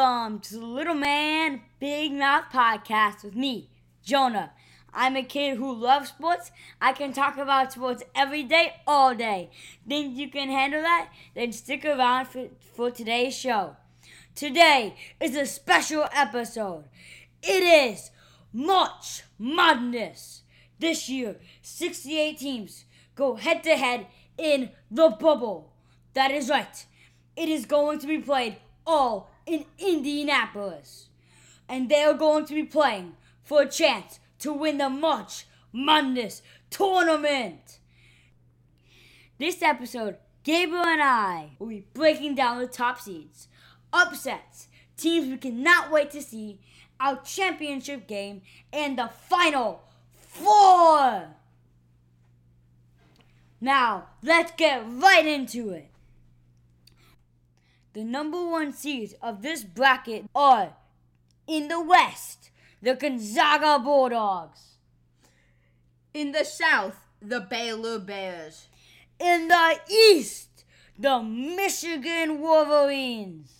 Welcome to the Little Man Big Mouth podcast with me, Jonah. I'm a kid who loves sports. I can talk about sports every day, all day. Think you can handle that? Then stick around for, for today's show. Today is a special episode. It is March Madness. This year, 68 teams go head to head in the bubble. That is right. It is going to be played all in Indianapolis. And they are going to be playing for a chance to win the March Madness tournament. This episode, Gabriel and I will be breaking down the top seeds, upsets, teams we cannot wait to see, our championship game, and the final four. Now, let's get right into it. The number one seeds of this bracket are in the West, the Gonzaga Bulldogs. In the South, the Baylor Bears. In the East, the Michigan Wolverines.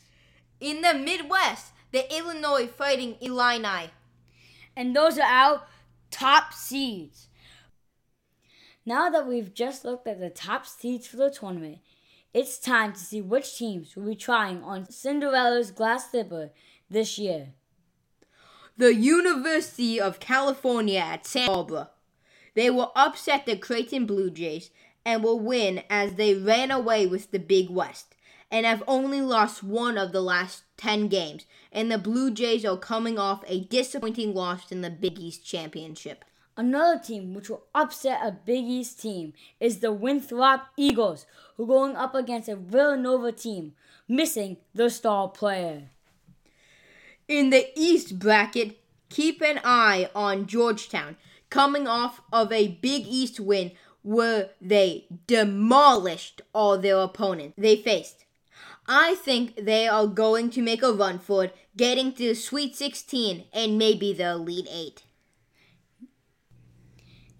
In the Midwest, the Illinois Fighting Illini. And those are our top seeds. Now that we've just looked at the top seeds for the tournament, it's time to see which teams will be trying on Cinderella's glass slipper this year. The University of California at Santa Barbara. They will upset the Creighton Blue Jays and will win as they ran away with the Big West and have only lost one of the last 10 games, and the Blue Jays are coming off a disappointing loss in the Big East Championship. Another team which will upset a Big East team is the Winthrop Eagles, who are going up against a Villanova team, missing the star player. In the East bracket, keep an eye on Georgetown, coming off of a Big East win where they demolished all their opponents they faced. I think they are going to make a run for it, getting to the Sweet 16 and maybe the Elite 8.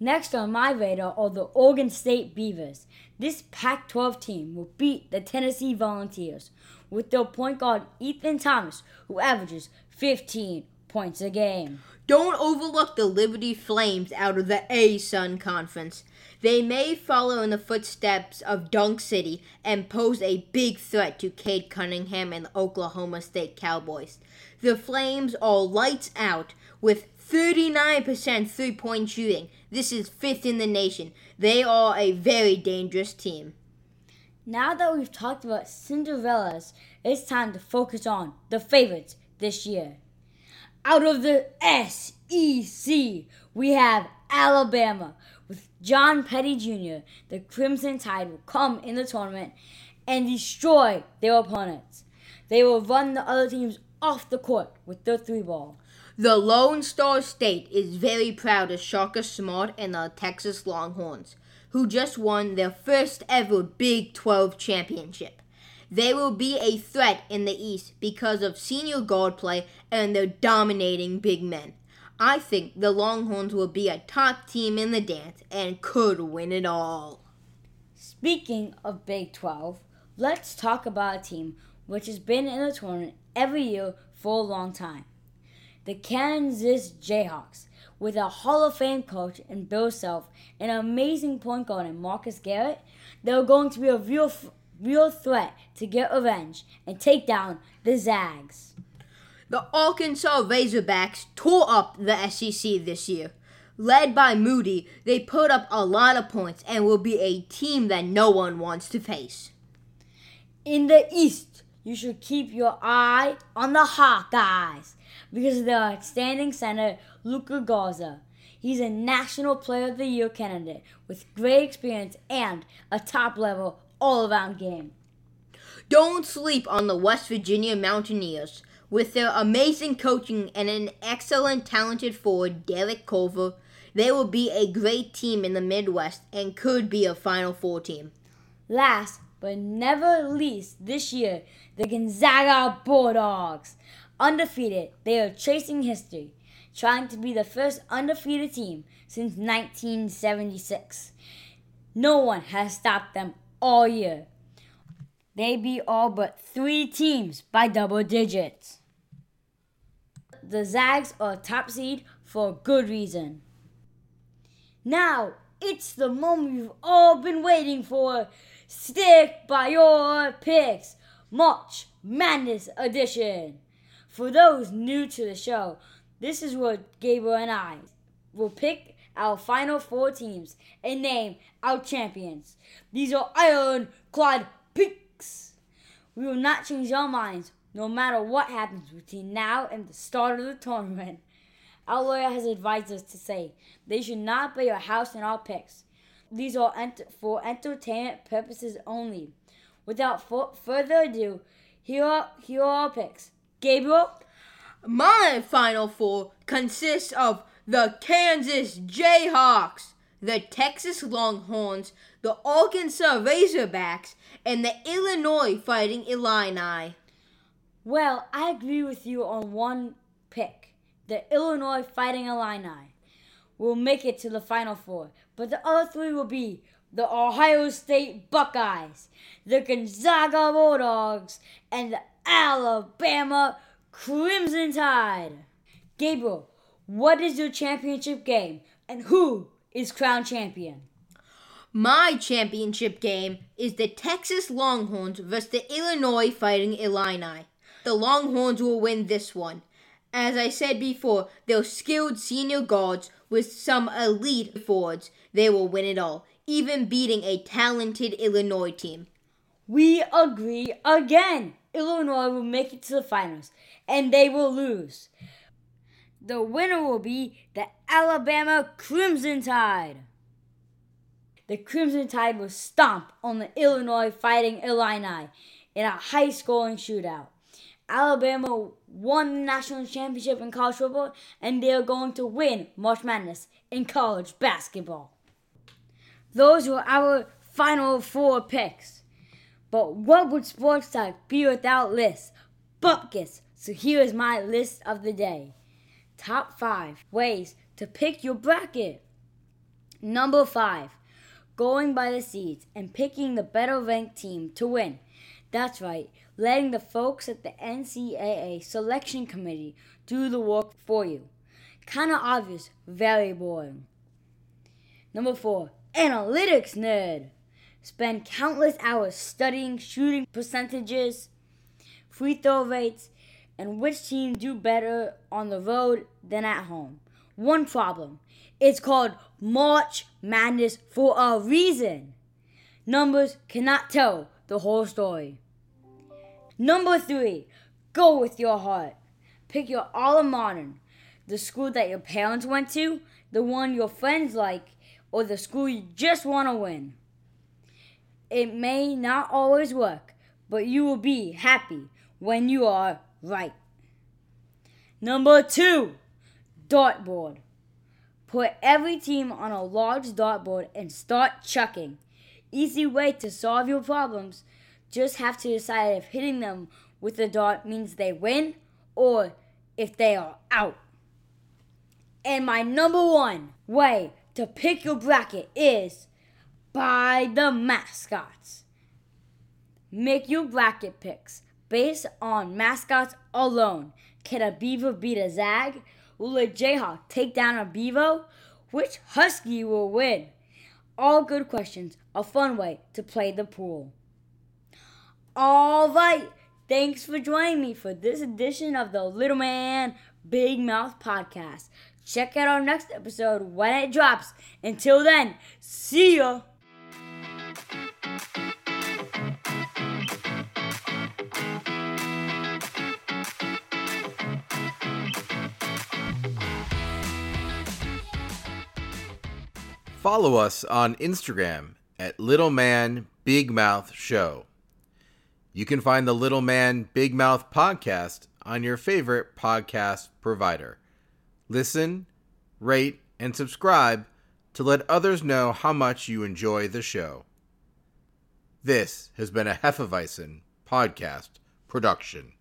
Next on my radar are the Oregon State Beavers. This Pac 12 team will beat the Tennessee Volunteers with their point guard Ethan Thompson, who averages 15 points a game. Don't overlook the Liberty Flames out of the ASUN Conference. They may follow in the footsteps of Dunk City and pose a big threat to Cade Cunningham and the Oklahoma State Cowboys. The Flames are lights out with 39% three point shooting. This is fifth in the nation. They are a very dangerous team. Now that we've talked about Cinderellas, it's time to focus on the favorites this year. Out of the SEC, we have Alabama. With John Petty Jr., the Crimson Tide will come in the tournament and destroy their opponents. They will run the other teams off the court with their three ball. The Lone Star State is very proud of Shaka Smart and the Texas Longhorns, who just won their first ever Big 12 championship. They will be a threat in the East because of senior guard play and their dominating big men. I think the Longhorns will be a top team in the dance and could win it all. Speaking of Big 12, let's talk about a team which has been in the tournament every year for a long time the Kansas Jayhawks, with a Hall of Fame coach in Bill Self, an amazing point guard in Marcus Garrett, they're going to be a real, real threat to get revenge and take down the Zags. The Arkansas Razorbacks tore up the SEC this year. Led by Moody, they put up a lot of points and will be a team that no one wants to face. In the East, you should keep your eye on the Hawkeyes because of their outstanding center, Luka Garza. He's a National Player of the Year candidate with great experience and a top level all around game. Don't sleep on the West Virginia Mountaineers. With their amazing coaching and an excellent talented forward, Derek Culver, they will be a great team in the Midwest and could be a Final Four team. Last but never least, this year, the Gonzaga Bulldogs. Undefeated, they are chasing history, trying to be the first undefeated team since 1976. No one has stopped them all year. They beat all but three teams by double digits. the Zags are top seed for good reason. Now, it's the moment you've all been waiting for. Stick by your picks. March Madness Edition. For those new to the show, this is where Gabriel and I will pick our final four teams and name our champions. These are ironclad picks. We will not change our minds no matter what happens between now and the start of the tournament. Our lawyer has advised us to say they should not buy your house in our picks. These are ent- for entertainment purposes only. Without further ado, here are, here are our picks. Gabriel? My final four consists of the Kansas Jayhawks, the Texas Longhorns, the Arkansas Razorbacks, and the Illinois Fighting Illini. Well, I agree with you on one pick. The Illinois Fighting Illini will make it to the Final Four, but the other three will be the Ohio State Buckeyes, the Gonzaga Bulldogs, and the Alabama Crimson Tide. Gabriel, what is your championship game, and who is crown champion? My championship game is the Texas Longhorns versus the Illinois Fighting Illini. The Longhorns will win this one. As I said before, they're skilled senior guards with some elite forwards. They will win it all, even beating a talented Illinois team. We agree again. Illinois will make it to the finals, and they will lose. The winner will be the Alabama Crimson Tide. The Crimson Tide will stomp on the Illinois Fighting Illini in a high scoring shootout. Alabama won the national championship in college football, and they are going to win March Madness in college basketball. Those were our final four picks. But what would sports talk be without lists? Buckets. So here is my list of the day. Top five ways to pick your bracket. Number five, going by the seeds and picking the better ranked team to win. That's right, letting the folks at the NCAA selection committee do the work for you. Kinda obvious, very boring. Number four, analytics nerd. Spend countless hours studying shooting percentages, free throw rates, and which team do better on the road than at home. One problem. It's called March Madness for a reason. Numbers cannot tell the whole story. Number three, go with your heart. Pick your alma mater, the school that your parents went to, the one your friends like, or the school you just want to win. It may not always work, but you will be happy when you are right. Number two, dartboard. Put every team on a large dartboard and start chucking. Easy way to solve your problems. Just have to decide if hitting them with the dart means they win or if they are out. And my number one way to pick your bracket is by the mascots. Make your bracket picks based on mascots alone. Can a beaver beat a zag? Will a jayhawk take down a bevo? Which husky will win? All good questions, a fun way to play the pool. All right, thanks for joining me for this edition of the Little Man Big Mouth podcast. Check out our next episode when it drops. Until then, see ya. Follow us on Instagram at Little Man Big Mouth Show. You can find the Little Man Big Mouth podcast on your favorite podcast provider. Listen, rate, and subscribe to let others know how much you enjoy the show. This has been a Hefeweizen podcast production.